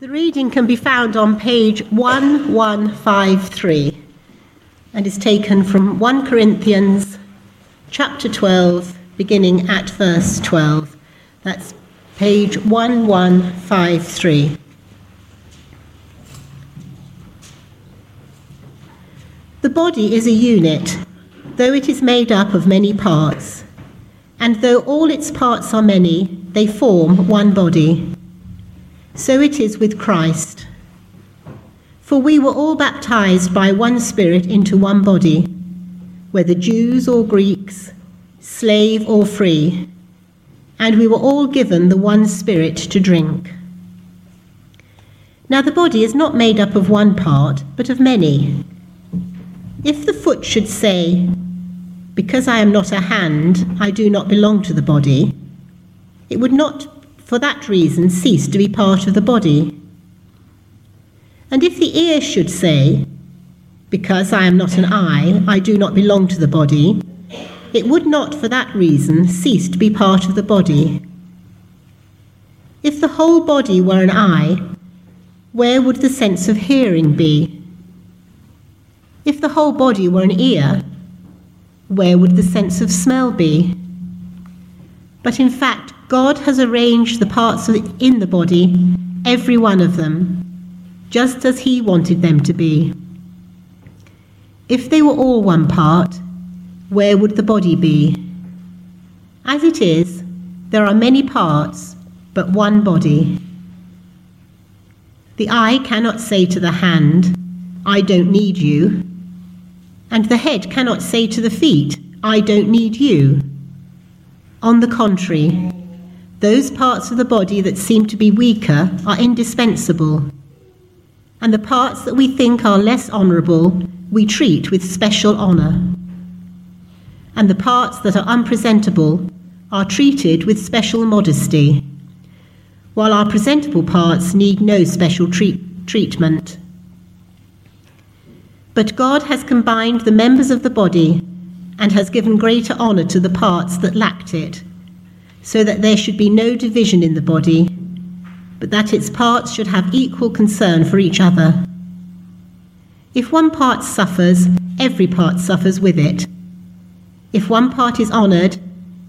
The reading can be found on page 1153 and is taken from 1 Corinthians chapter 12, beginning at verse 12. That's page 1153. The body is a unit, though it is made up of many parts. And though all its parts are many, they form one body. So it is with Christ. For we were all baptized by one Spirit into one body, whether Jews or Greeks, slave or free, and we were all given the one Spirit to drink. Now the body is not made up of one part, but of many. If the foot should say, Because I am not a hand, I do not belong to the body, it would not for that reason cease to be part of the body. And if the ear should say, Because I am not an eye, I do not belong to the body, it would not for that reason cease to be part of the body. If the whole body were an eye, where would the sense of hearing be? If the whole body were an ear, where would the sense of smell be? But in fact, God has arranged the parts in the body, every one of them, just as He wanted them to be. If they were all one part, where would the body be? As it is, there are many parts, but one body. The eye cannot say to the hand, I don't need you. And the head cannot say to the feet, I don't need you. On the contrary, those parts of the body that seem to be weaker are indispensable, and the parts that we think are less honourable we treat with special honour. And the parts that are unpresentable are treated with special modesty, while our presentable parts need no special treat- treatment. But God has combined the members of the body and has given greater honour to the parts that lacked it so that there should be no division in the body, but that its parts should have equal concern for each other. If one part suffers, every part suffers with it. If one part is honoured,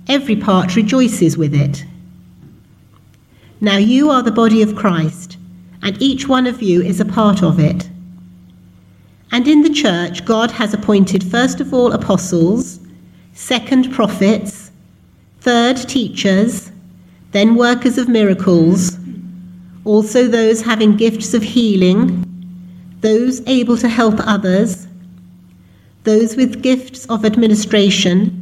every part rejoices with it. Now you are the body of Christ, and each one of you is a part of it. And in the church, God has appointed first of all apostles, second prophets, third, teachers, then workers of miracles, also those having gifts of healing, those able to help others, those with gifts of administration,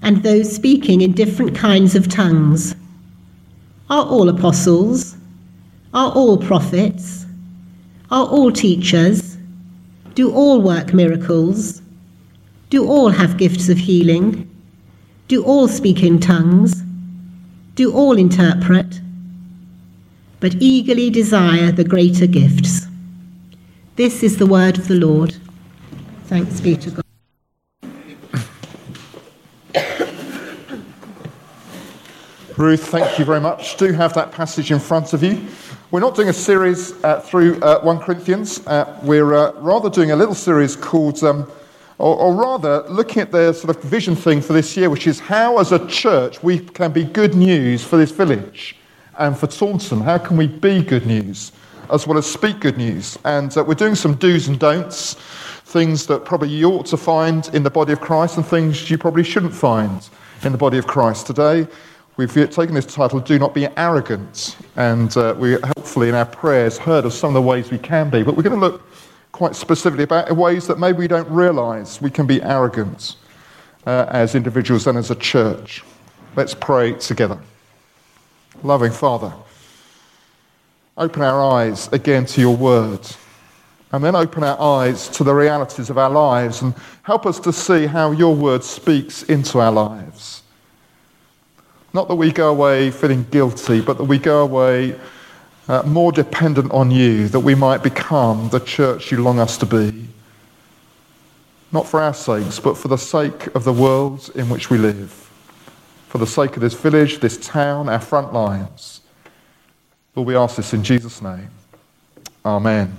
and those speaking in different kinds of tongues. Are all apostles? Are all prophets? Are all teachers? Do all work miracles? Do all have gifts of healing? Do all speak in tongues? Do all interpret? But eagerly desire the greater gifts. This is the word of the Lord. Thanks be to God. Ruth, thank you very much. Do have that passage in front of you. We're not doing a series uh, through uh, 1 Corinthians. Uh, we're uh, rather doing a little series called um, or, or, rather looking at the sort of vision thing for this year, which is how, as a church, we can be good news for this village and for Taunton. How can we be good news as well as speak good news? And uh, we're doing some do's and don'ts, things that probably you ought to find in the body of Christ and things you probably shouldn't find in the body of Christ. Today, we've taken this title, Do Not Be Arrogant. And uh, we hopefully in our prayers heard of some of the ways we can be. But we're going to look quite specifically about ways that maybe we don't realize we can be arrogant uh, as individuals and as a church. Let's pray together. Loving Father, open our eyes again to your word, and then open our eyes to the realities of our lives and help us to see how your word speaks into our lives. Not that we go away feeling guilty, but that we go away uh, more dependent on you, that we might become the church you long us to be. Not for our sakes, but for the sake of the world in which we live, for the sake of this village, this town, our front lines. Lord, we ask this in Jesus' name. Amen.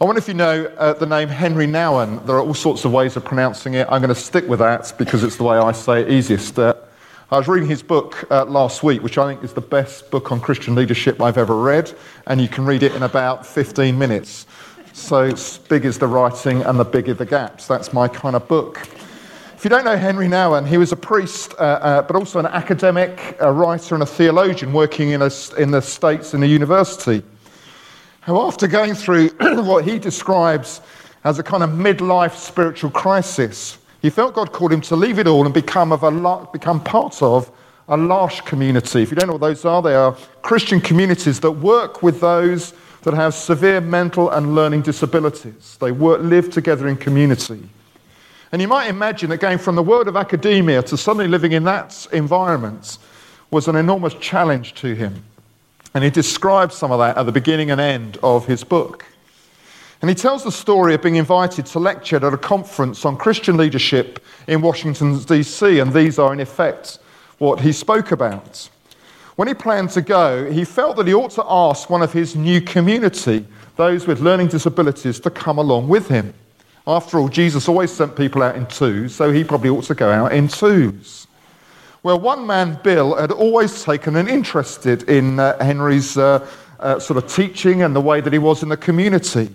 I wonder if you know uh, the name Henry Nouwen. There are all sorts of ways of pronouncing it. I'm going to stick with that because it's the way I say it easiest. Uh, I was reading his book uh, last week, which I think is the best book on Christian leadership I've ever read, and you can read it in about 15 minutes. So, big is the writing and the bigger the gaps. That's my kind of book. If you don't know Henry Nouwen, he was a priest, uh, uh, but also an academic, a writer, and a theologian working in, a, in the States in a university. Who, after going through what he describes as a kind of midlife spiritual crisis, he felt God called him to leave it all and become, of a, become part of a L'Arche community. If you don't know what those are, they are Christian communities that work with those that have severe mental and learning disabilities. They work, live together in community. And you might imagine that going from the world of academia to suddenly living in that environment was an enormous challenge to him. And he describes some of that at the beginning and end of his book. And he tells the story of being invited to lecture at a conference on Christian leadership in Washington, D.C., and these are, in effect, what he spoke about. When he planned to go, he felt that he ought to ask one of his new community, those with learning disabilities, to come along with him. After all, Jesus always sent people out in twos, so he probably ought to go out in twos. Well, one man, Bill, had always taken an interest in uh, Henry's uh, uh, sort of teaching and the way that he was in the community.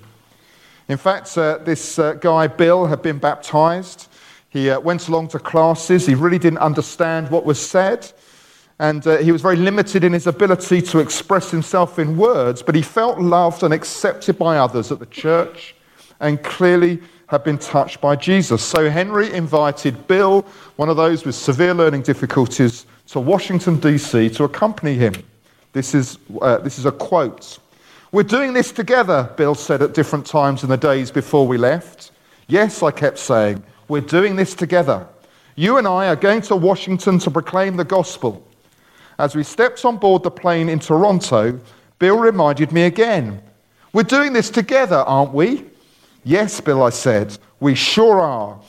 In fact, uh, this uh, guy, Bill, had been baptized. He uh, went along to classes. He really didn't understand what was said. And uh, he was very limited in his ability to express himself in words, but he felt loved and accepted by others at the church and clearly had been touched by Jesus. So Henry invited Bill, one of those with severe learning difficulties, to Washington, D.C. to accompany him. This is, uh, this is a quote. We're doing this together, Bill said at different times in the days before we left. Yes, I kept saying, we're doing this together. You and I are going to Washington to proclaim the gospel. As we stepped on board the plane in Toronto, Bill reminded me again, We're doing this together, aren't we? Yes, Bill, I said, we sure are.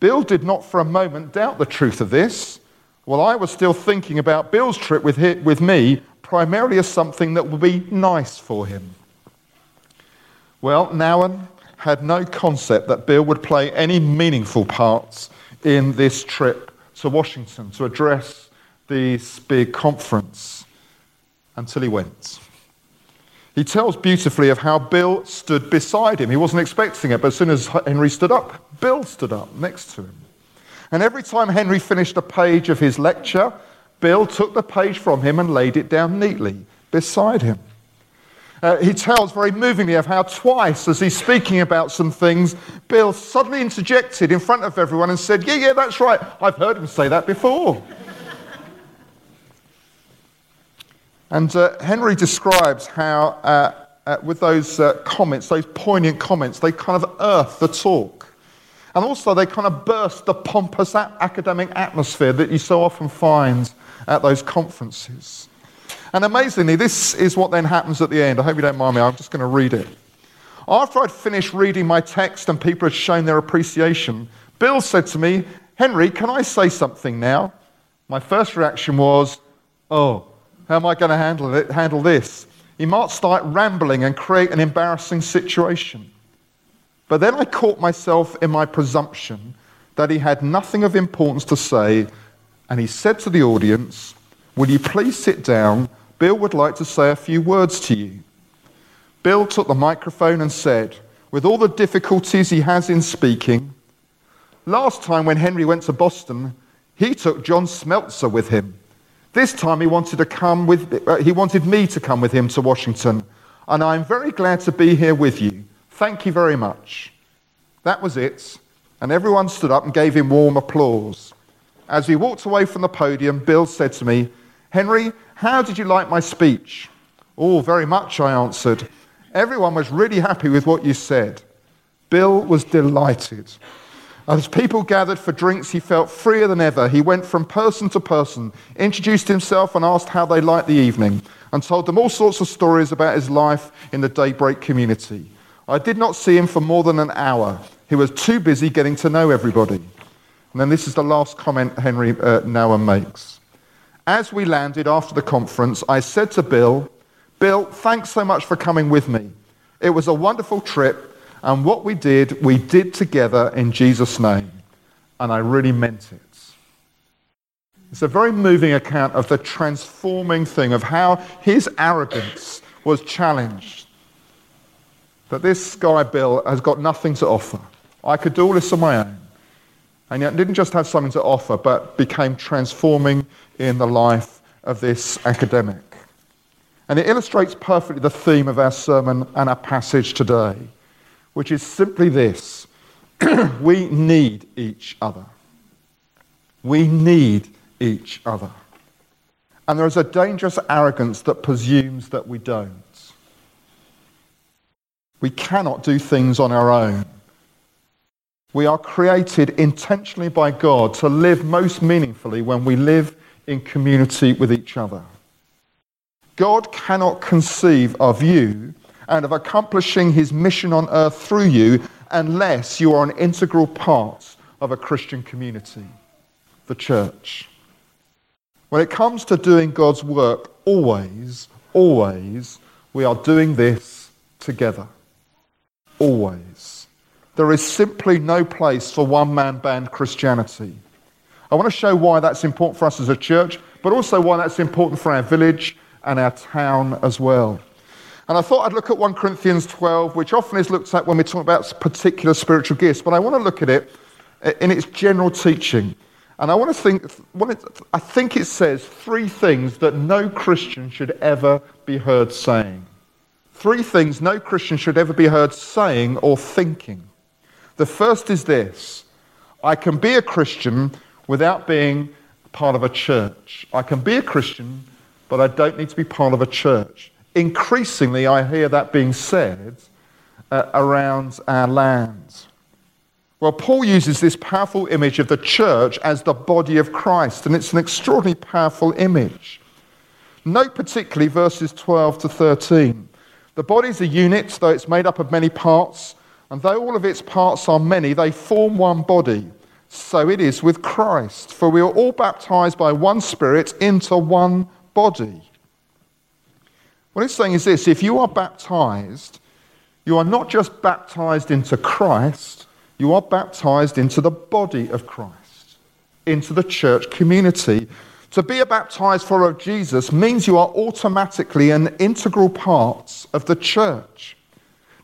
Bill did not for a moment doubt the truth of this. While I was still thinking about Bill's trip with, me, primarily as something that would be nice for him. Well, Nouwen had no concept that Bill would play any meaningful parts in this trip to Washington to address this big conference until he went. He tells beautifully of how Bill stood beside him. He wasn't expecting it, but as soon as Henry stood up, Bill stood up next to him. And every time Henry finished a page of his lecture, Bill took the page from him and laid it down neatly beside him. Uh, he tells very movingly of how twice, as he's speaking about some things, Bill suddenly interjected in front of everyone and said, Yeah, yeah, that's right. I've heard him say that before. and uh, Henry describes how, uh, uh with those uh, comments, those poignant comments, they kind of earth the talk. And also, they kind of burst the pompous academic atmosphere that you so often find at those conferences. And amazingly, this is what then happens at the end. I hope you don't mind me, I'm just going to read it. After I'd finished reading my text and people had shown their appreciation, Bill said to me, Henry, can I say something now? My first reaction was, Oh, how am I going to handle, it, handle this? He might start rambling and create an embarrassing situation. But then I caught myself in my presumption that he had nothing of importance to say and he said to the audience, Will you please sit down? Bill would like to say a few words to you. Bill took the microphone and said, with all the difficulties he has in speaking, last time when Henry went to Boston, he took John Smeltzer with him. This time he wanted to come with, uh, he wanted me to come with him to Washington, and I'm very glad to be here with you. Thank you very much. That was it, and everyone stood up and gave him warm applause. As we walked away from the podium, Bill said to me, Henry, how did you like my speech? Oh, very much, I answered. Everyone was really happy with what you said. Bill was delighted. As people gathered for drinks, he felt freer than ever. He went from person to person, introduced himself, and asked how they liked the evening, and told them all sorts of stories about his life in the Daybreak community. I did not see him for more than an hour. He was too busy getting to know everybody. And then this is the last comment Henry uh, makes. As we landed after the conference, I said to Bill, Bill, thanks so much for coming with me. It was a wonderful trip, and what we did, we did together in Jesus' name. And I really meant it. It's a very moving account of the transforming thing, of how his arrogance was challenged. That this guy, Bill, has got nothing to offer. I could do all this on my own. And yet it didn't just have something to offer, but became transforming in the life of this academic. And it illustrates perfectly the theme of our sermon and our passage today, which is simply this we need each other. We need each other. And there is a dangerous arrogance that presumes that we don't. We cannot do things on our own. We are created intentionally by God to live most meaningfully when we live in community with each other. God cannot conceive of you and of accomplishing his mission on earth through you unless you are an integral part of a Christian community, the church. When it comes to doing God's work, always, always, we are doing this together. Always. There is simply no place for one man band Christianity. I want to show why that's important for us as a church, but also why that's important for our village and our town as well. And I thought I'd look at 1 Corinthians 12, which often is looked at when we talk about particular spiritual gifts, but I want to look at it in its general teaching. And I want to think, I think it says three things that no Christian should ever be heard saying. Three things no Christian should ever be heard saying or thinking. The first is this I can be a Christian without being part of a church. I can be a Christian, but I don't need to be part of a church. Increasingly, I hear that being said uh, around our lands. Well, Paul uses this powerful image of the church as the body of Christ, and it's an extraordinarily powerful image. Note particularly verses 12 to 13. The body is a unit, though it's made up of many parts, and though all of its parts are many, they form one body. So it is with Christ, for we are all baptized by one Spirit into one body. What it's saying is this if you are baptized, you are not just baptized into Christ, you are baptized into the body of Christ, into the church community. To be a baptized follower of Jesus means you are automatically an integral part of the church.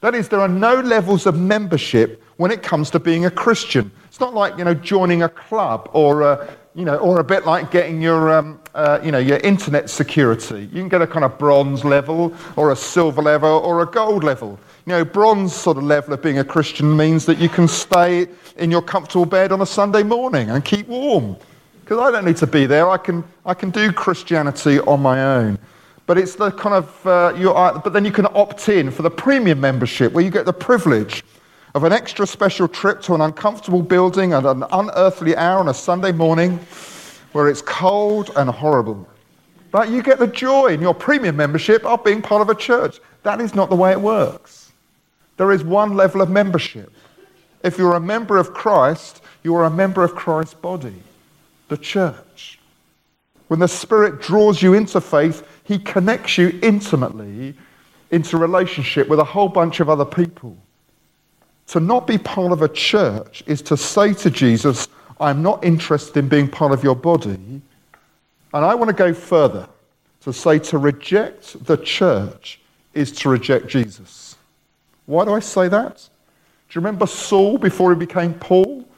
That is, there are no levels of membership when it comes to being a Christian. It's not like, you know, joining a club or, a, you know, or a bit like getting your, um, uh, you know, your internet security. You can get a kind of bronze level or a silver level or a gold level. You know, bronze sort of level of being a Christian means that you can stay in your comfortable bed on a Sunday morning and keep warm. Because I don't need to be there. I can, I can do Christianity on my own. But it's the kind of, uh, are, but then you can opt in for the premium membership where you get the privilege of an extra special trip to an uncomfortable building at an unearthly hour on a Sunday morning where it's cold and horrible. But you get the joy in your premium membership of being part of a church. That is not the way it works. There is one level of membership. If you're a member of Christ, you are a member of Christ's body, the church. When the Spirit draws you into faith, He connects you intimately into relationship with a whole bunch of other people. To not be part of a church is to say to Jesus, I'm not interested in being part of your body. And I want to go further to say to reject the church is to reject Jesus. Why do I say that? Do you remember Saul before he became Paul?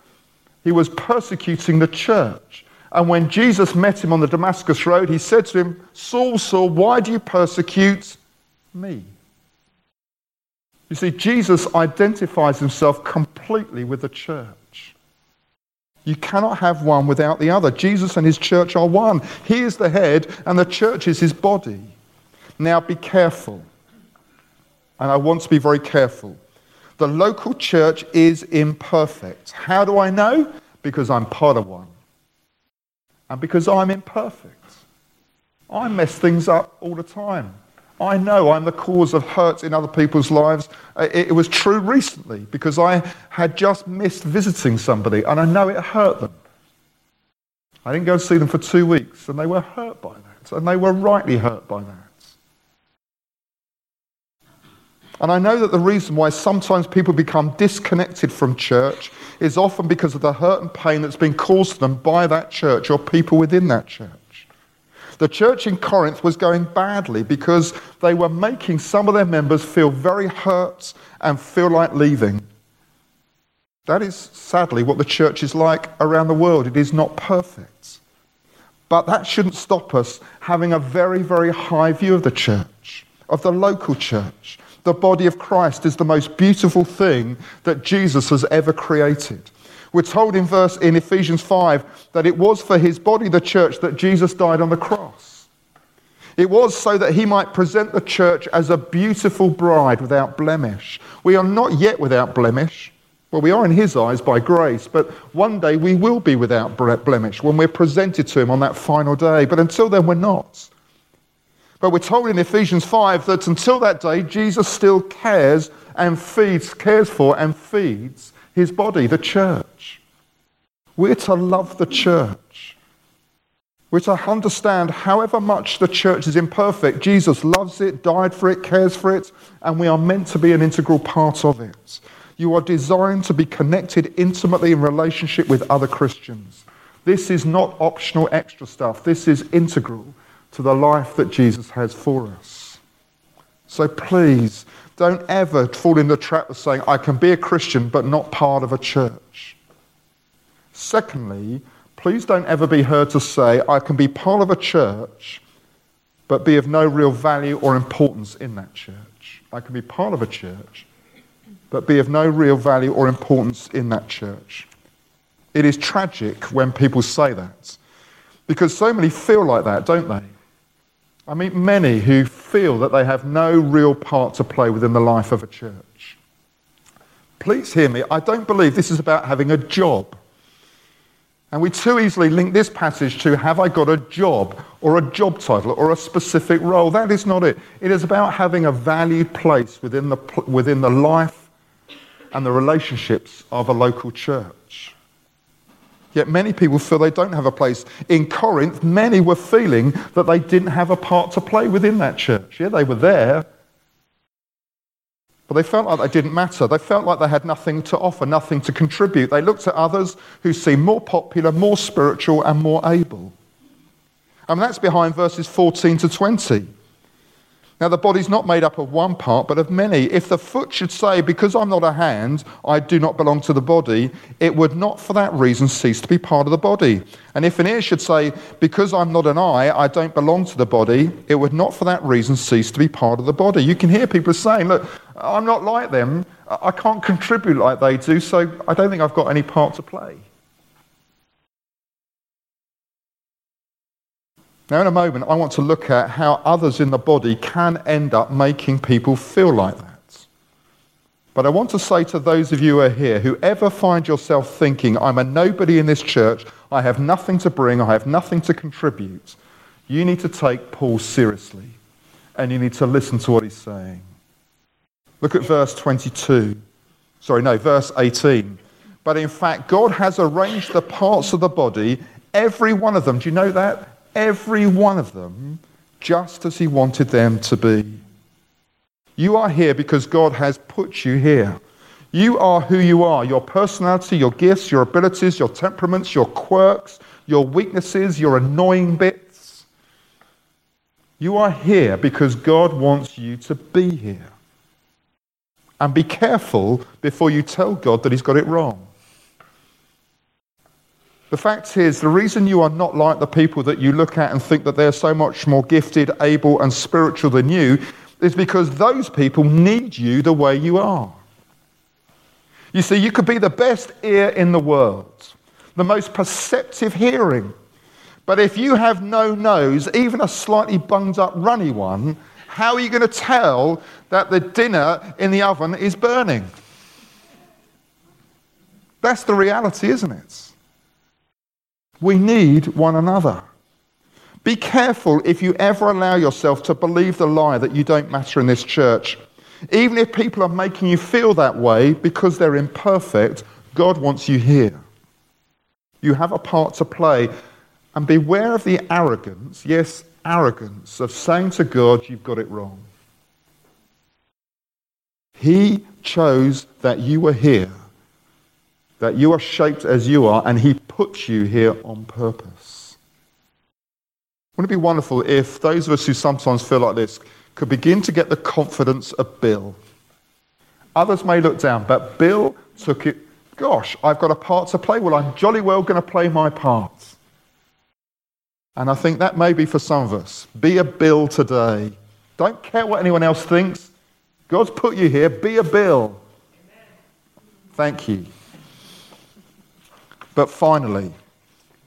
He was persecuting the church. And when Jesus met him on the Damascus Road, he said to him, Saul, Saul, why do you persecute me? You see, Jesus identifies himself completely with the church. You cannot have one without the other. Jesus and his church are one. He is the head, and the church is his body. Now be careful and I want to be very careful. The local church is imperfect. How do I know? Because I'm part of one. And because I'm imperfect. I mess things up all the time. I know I'm the cause of hurt in other people's lives. Uh, it, was true recently because I had just missed visiting somebody and I know it hurt them. I didn't go and see them for two weeks, and they were hurt by that, and they were rightly hurt by that. And I know that the reason why sometimes people become disconnected from church is often because of the hurt and pain that's been caused to them by that church or people within that church. The church in Corinth was going badly because they were making some of their members feel very hurt and feel like leaving. That is sadly what the church is like around the world. It is not perfect. But that shouldn't stop us having a very, very high view of the church, of the local church, the body of Christ is the most beautiful thing that Jesus has ever created. We're told in verse in Ephesians 5 that it was for his body, the church, that Jesus died on the cross. It was so that he might present the church as a beautiful bride without blemish. We are not yet without blemish. Well, we are in his eyes by grace, but one day we will be without blemish when we're presented to him on that final day. But until then, we're not. But we're told in Ephesians 5 that until that day, Jesus still cares and feeds, cares for and feeds his body, the church. We're to love the church. We're to understand however much the church is imperfect, Jesus loves it, died for it, cares for it, and we are meant to be an integral part of it. You are designed to be connected intimately in relationship with other Christians. This is not optional extra stuff. This is integral to the life that Jesus has for us. So please, don't ever fall in the trap of saying, I can be a Christian but not part of a church. Secondly, please don't ever be heard to say, I can be part of a church but be of no real value or importance in that church. I can be part of a church but be of no real value or importance in that church. It is tragic when people say that because so many feel like that, don't they? I meet many who feel that they have no real part to play within the life of a church. Please hear me. I don't believe this is about having a job. And we too easily link this passage to have I got a job or a job title or a specific role. That is not it. It is about having a valued place within the, within the life and the relationships of a local church. Yet many people feel they don't have a place. In Corinth, many were feeling that they didn't have a part to play within that church. Yeah, they were there, but they felt like they didn't matter. They felt like they had nothing to offer, nothing to contribute. They looked at others who seemed more popular, more spiritual, and more able. And that's behind verses 14 to 20. Now, the body's not made up of one part, but of many. If the foot should say, Because I'm not a hand, I do not belong to the body, it would not for that reason cease to be part of the body. And if an ear should say, Because I'm not an eye, I don't belong to the body, it would not for that reason cease to be part of the body. You can hear people saying, Look, I'm not like them. I can't contribute like they do, so I don't think I've got any part to play. Now, in a moment, I want to look at how others in the body can end up making people feel like that. But I want to say to those of you who are here, who ever find yourself thinking, I'm a nobody in this church, I have nothing to bring, I have nothing to contribute, you need to take Paul seriously and you need to listen to what he's saying. Look at verse 22. Sorry, no, verse 18. But in fact, God has arranged the parts of the body, every one of them. Do you know that? Every one of them just as He wanted them to be. You are here because God has put you here. You are who you are your personality, your gifts, your abilities, your temperaments, your quirks, your weaknesses, your annoying bits. You are here because God wants you to be here. And be careful before you tell God that He's got it wrong. The fact is, the reason you are not like the people that you look at and think that they're so much more gifted, able, and spiritual than you is because those people need you the way you are. You see, you could be the best ear in the world, the most perceptive hearing. But if you have no nose, even a slightly bunged up, runny one, how are you going to tell that the dinner in the oven is burning? That's the reality, isn't it? We need one another. Be careful if you ever allow yourself to believe the lie that you don't matter in this church. Even if people are making you feel that way because they're imperfect, God wants you here. You have a part to play. And beware of the arrogance, yes, arrogance, of saying to God, You've got it wrong. He chose that you were here, that you are shaped as you are, and He puts you here on purpose. Wouldn't it be wonderful if those of us who sometimes feel like this could begin to get the confidence of Bill? Others may look down, but Bill took it. Gosh, I've got a part to play. Well, I'm jolly well going to play my part. And I think that may be for some of us. Be a Bill today. Don't care what anyone else thinks. God's put you here. Be a Bill. Thank you. But finally,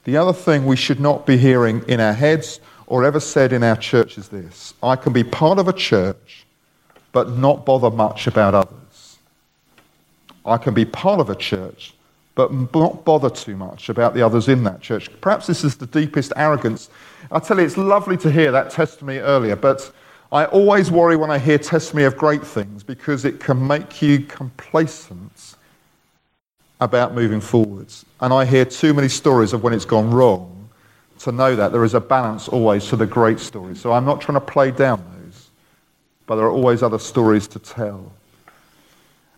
the other thing we should not be hearing in our heads or ever said in our church is this I can be part of a church, but not bother much about others. I can be part of a church, but not bother too much about the others in that church. Perhaps this is the deepest arrogance. I tell you, it's lovely to hear that testimony earlier, but I always worry when I hear testimony of great things because it can make you complacent about moving forwards. And I hear too many stories of when it's gone wrong to know that there is a balance always to the great stories. So I'm not trying to play down those, but there are always other stories to tell.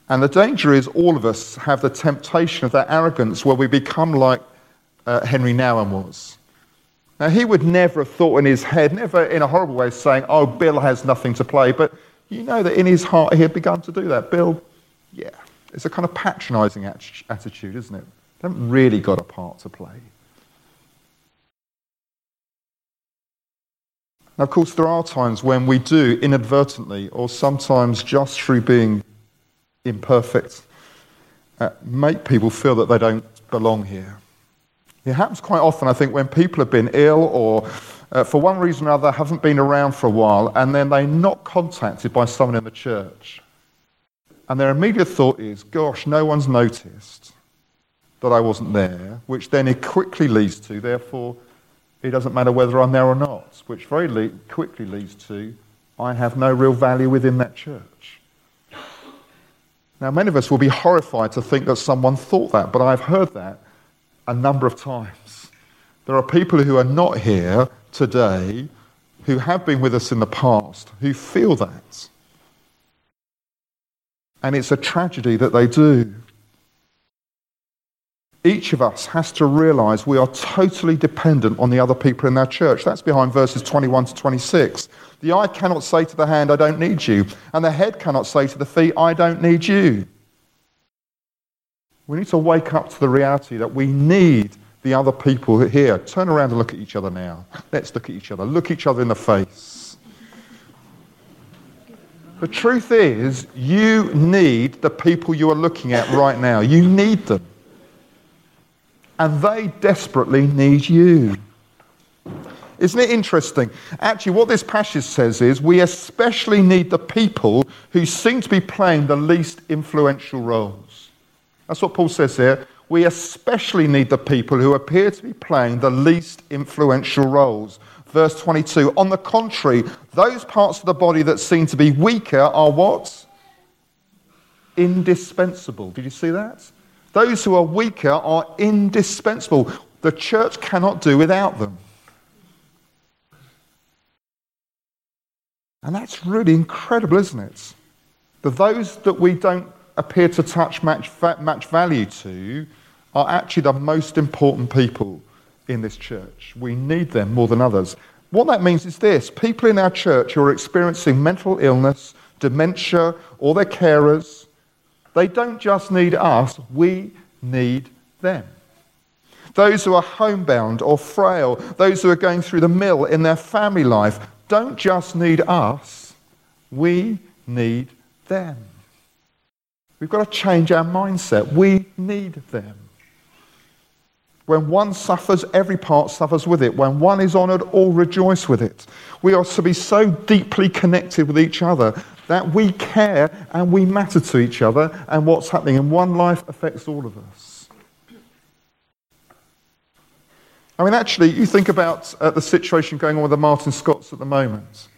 And the danger is all of us have the temptation of that arrogance where we become like uh, Henry Nouwen was. Now, he would never have thought in his head, never in a horrible way, saying, Oh, Bill has nothing to play. But you know that in his heart he had begun to do that. Bill, yeah, it's a kind of patronizing attitude, isn't it? They haven't really got a part to play. Now, of course, there are times when we do inadvertently, or sometimes just through being imperfect, uh, make people feel that they don't belong here. It happens quite often, I think, when people have been ill or uh, for one reason or other haven't been around for a while and then they're not contacted by someone in the church. And their immediate thought is, gosh, no one's noticed that I wasn't there, which then it quickly leads to, therefore, it doesn't matter whether I'm there or not, which very le- quickly leads to, I have no real value within that church. Now, many of us will be horrified to think that someone thought that, but I've heard that a number of times. There are people who are not here today who have been with us in the past who feel that. And it's a tragedy that they do. Each of us has to realize we are totally dependent on the other people in our church. That's behind verses 21 to 26. The eye cannot say to the hand, I don't need you. And the head cannot say to the feet, I don't need you. We need to wake up to the reality that we need the other people here. Turn around and look at each other now. Let's look at each other. Look each other in the face. The truth is, you need the people you are looking at right now. You need them. And they desperately need you. Isn't it interesting? Actually, what this passage says is we especially need the people who seem to be playing the least influential roles. That's what Paul says here. We especially need the people who appear to be playing the least influential roles. Verse 22 On the contrary, those parts of the body that seem to be weaker are what? Indispensable. Did you see that? Those who are weaker are indispensable. The church cannot do without them. And that's really incredible, isn't it? That those that we don't appear to touch much, much value to are actually the most important people in this church. We need them more than others. What that means is this people in our church who are experiencing mental illness, dementia, or their carers, they don't just need us, we need them. Those who are homebound or frail, those who are going through the mill in their family life, don't just need us, we need them. We've got to change our mindset. We need them. When one suffers, every part suffers with it. When one is honored, all rejoice with it. We are to be so deeply connected with each other that we care and we matter to each other, and what's happening in one life affects all of us. I mean, actually, you think about uh, the situation going on with the Martin Scotts at the moment.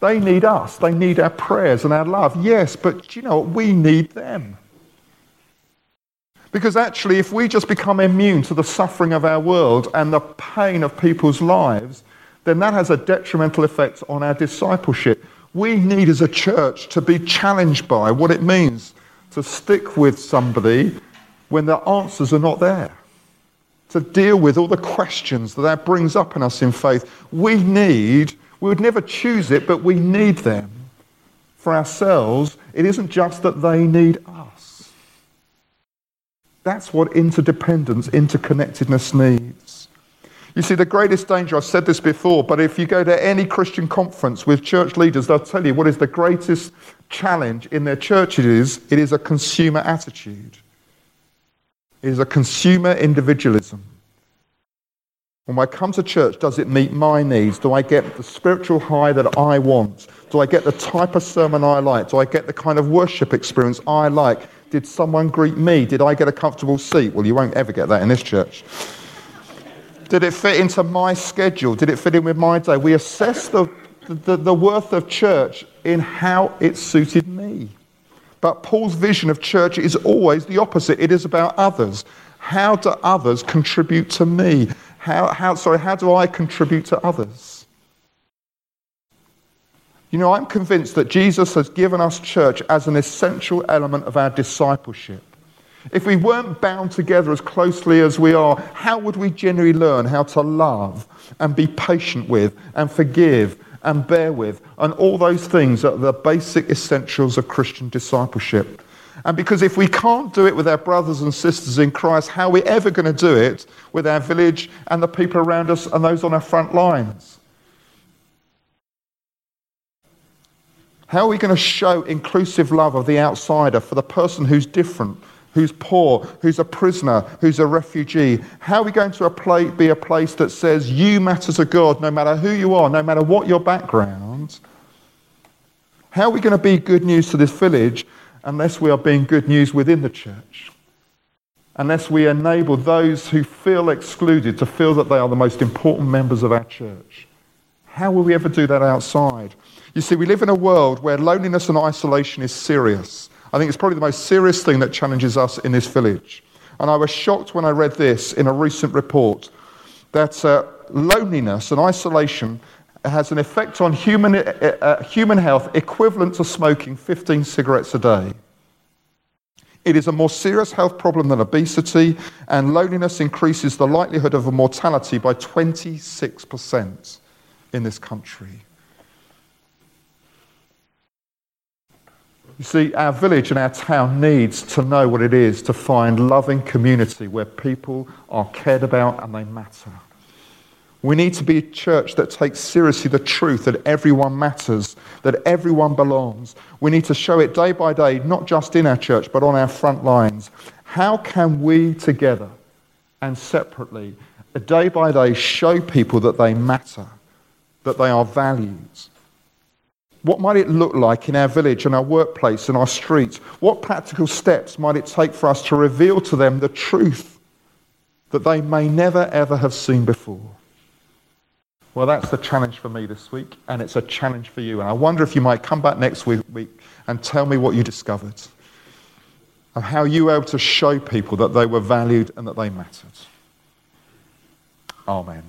They need us. They need our prayers and our love. Yes, but you know what? We need them. Because actually, if we just become immune to the suffering of our world and the pain of people's lives, then that has a detrimental effect on our discipleship. We need as a church to be challenged by what it means to stick with somebody when the answers are not there. To deal with all the questions that that brings up in us in faith. We need, we would never choose it, but we need them for ourselves. It isn't just that they need us. That's what interdependence, interconnectedness needs. You see, the greatest danger, I've said this before, but if you go to any Christian conference with church leaders, they'll tell you what is the greatest challenge in their churches it is a consumer attitude. It is a consumer individualism. When I come to church, does it meet my needs? Do I get the spiritual high that I want? Do I get the type of sermon I like? Do I get the kind of worship experience I like? Did someone greet me? Did I get a comfortable seat? Well, you won't ever get that in this church. Did it fit into my schedule? Did it fit in with my day? We assess the, the, the worth of church in how it suited me. But Paul's vision of church is always the opposite. It is about others. How do others contribute to me? How, how, sorry, how do I contribute to others? You know, I'm convinced that Jesus has given us church as an essential element of our discipleship. If we weren't bound together as closely as we are, how would we generally learn how to love and be patient with and forgive and bear with and all those things that are the basic essentials of Christian discipleship? And because if we can't do it with our brothers and sisters in Christ, how are we ever going to do it with our village and the people around us and those on our front lines? How are we going to show inclusive love of the outsider for the person who's different, who's poor, who's a prisoner, who's a refugee? How are we going to be a place that says you matter to God no matter who you are, no matter what your background? How are we going to be good news to this village unless we are being good news within the church. Unless we enable those who feel excluded to feel that they are the most important members of our church. How will we ever do that outside? You see, we live in a world where loneliness and isolation is serious. I think it's probably the most serious thing that challenges us in this village. And I was shocked when I read this in a recent report that uh, loneliness and isolation has an effect on human, uh, uh, human health equivalent to smoking 15 cigarettes a day. It is a more serious health problem than obesity, and loneliness increases the likelihood of a mortality by 26% in this country. You see, our village and our town needs to know what it is to find loving community where people are cared about and they matter. We need to be a church that takes seriously the truth that everyone matters, that everyone belongs. We need to show it day by day, not just in our church, but on our front lines. How can we together and separately, day by day, show people that they matter, that they are valued? What might it look like in our village, in our workplace, in our streets? What practical steps might it take for us to reveal to them the truth that they may never ever have seen before? Well, that's the challenge for me this week, and it's a challenge for you. And I wonder if you might come back next week and tell me what you discovered and how you were able to show people that they were valued and that they mattered. Amen.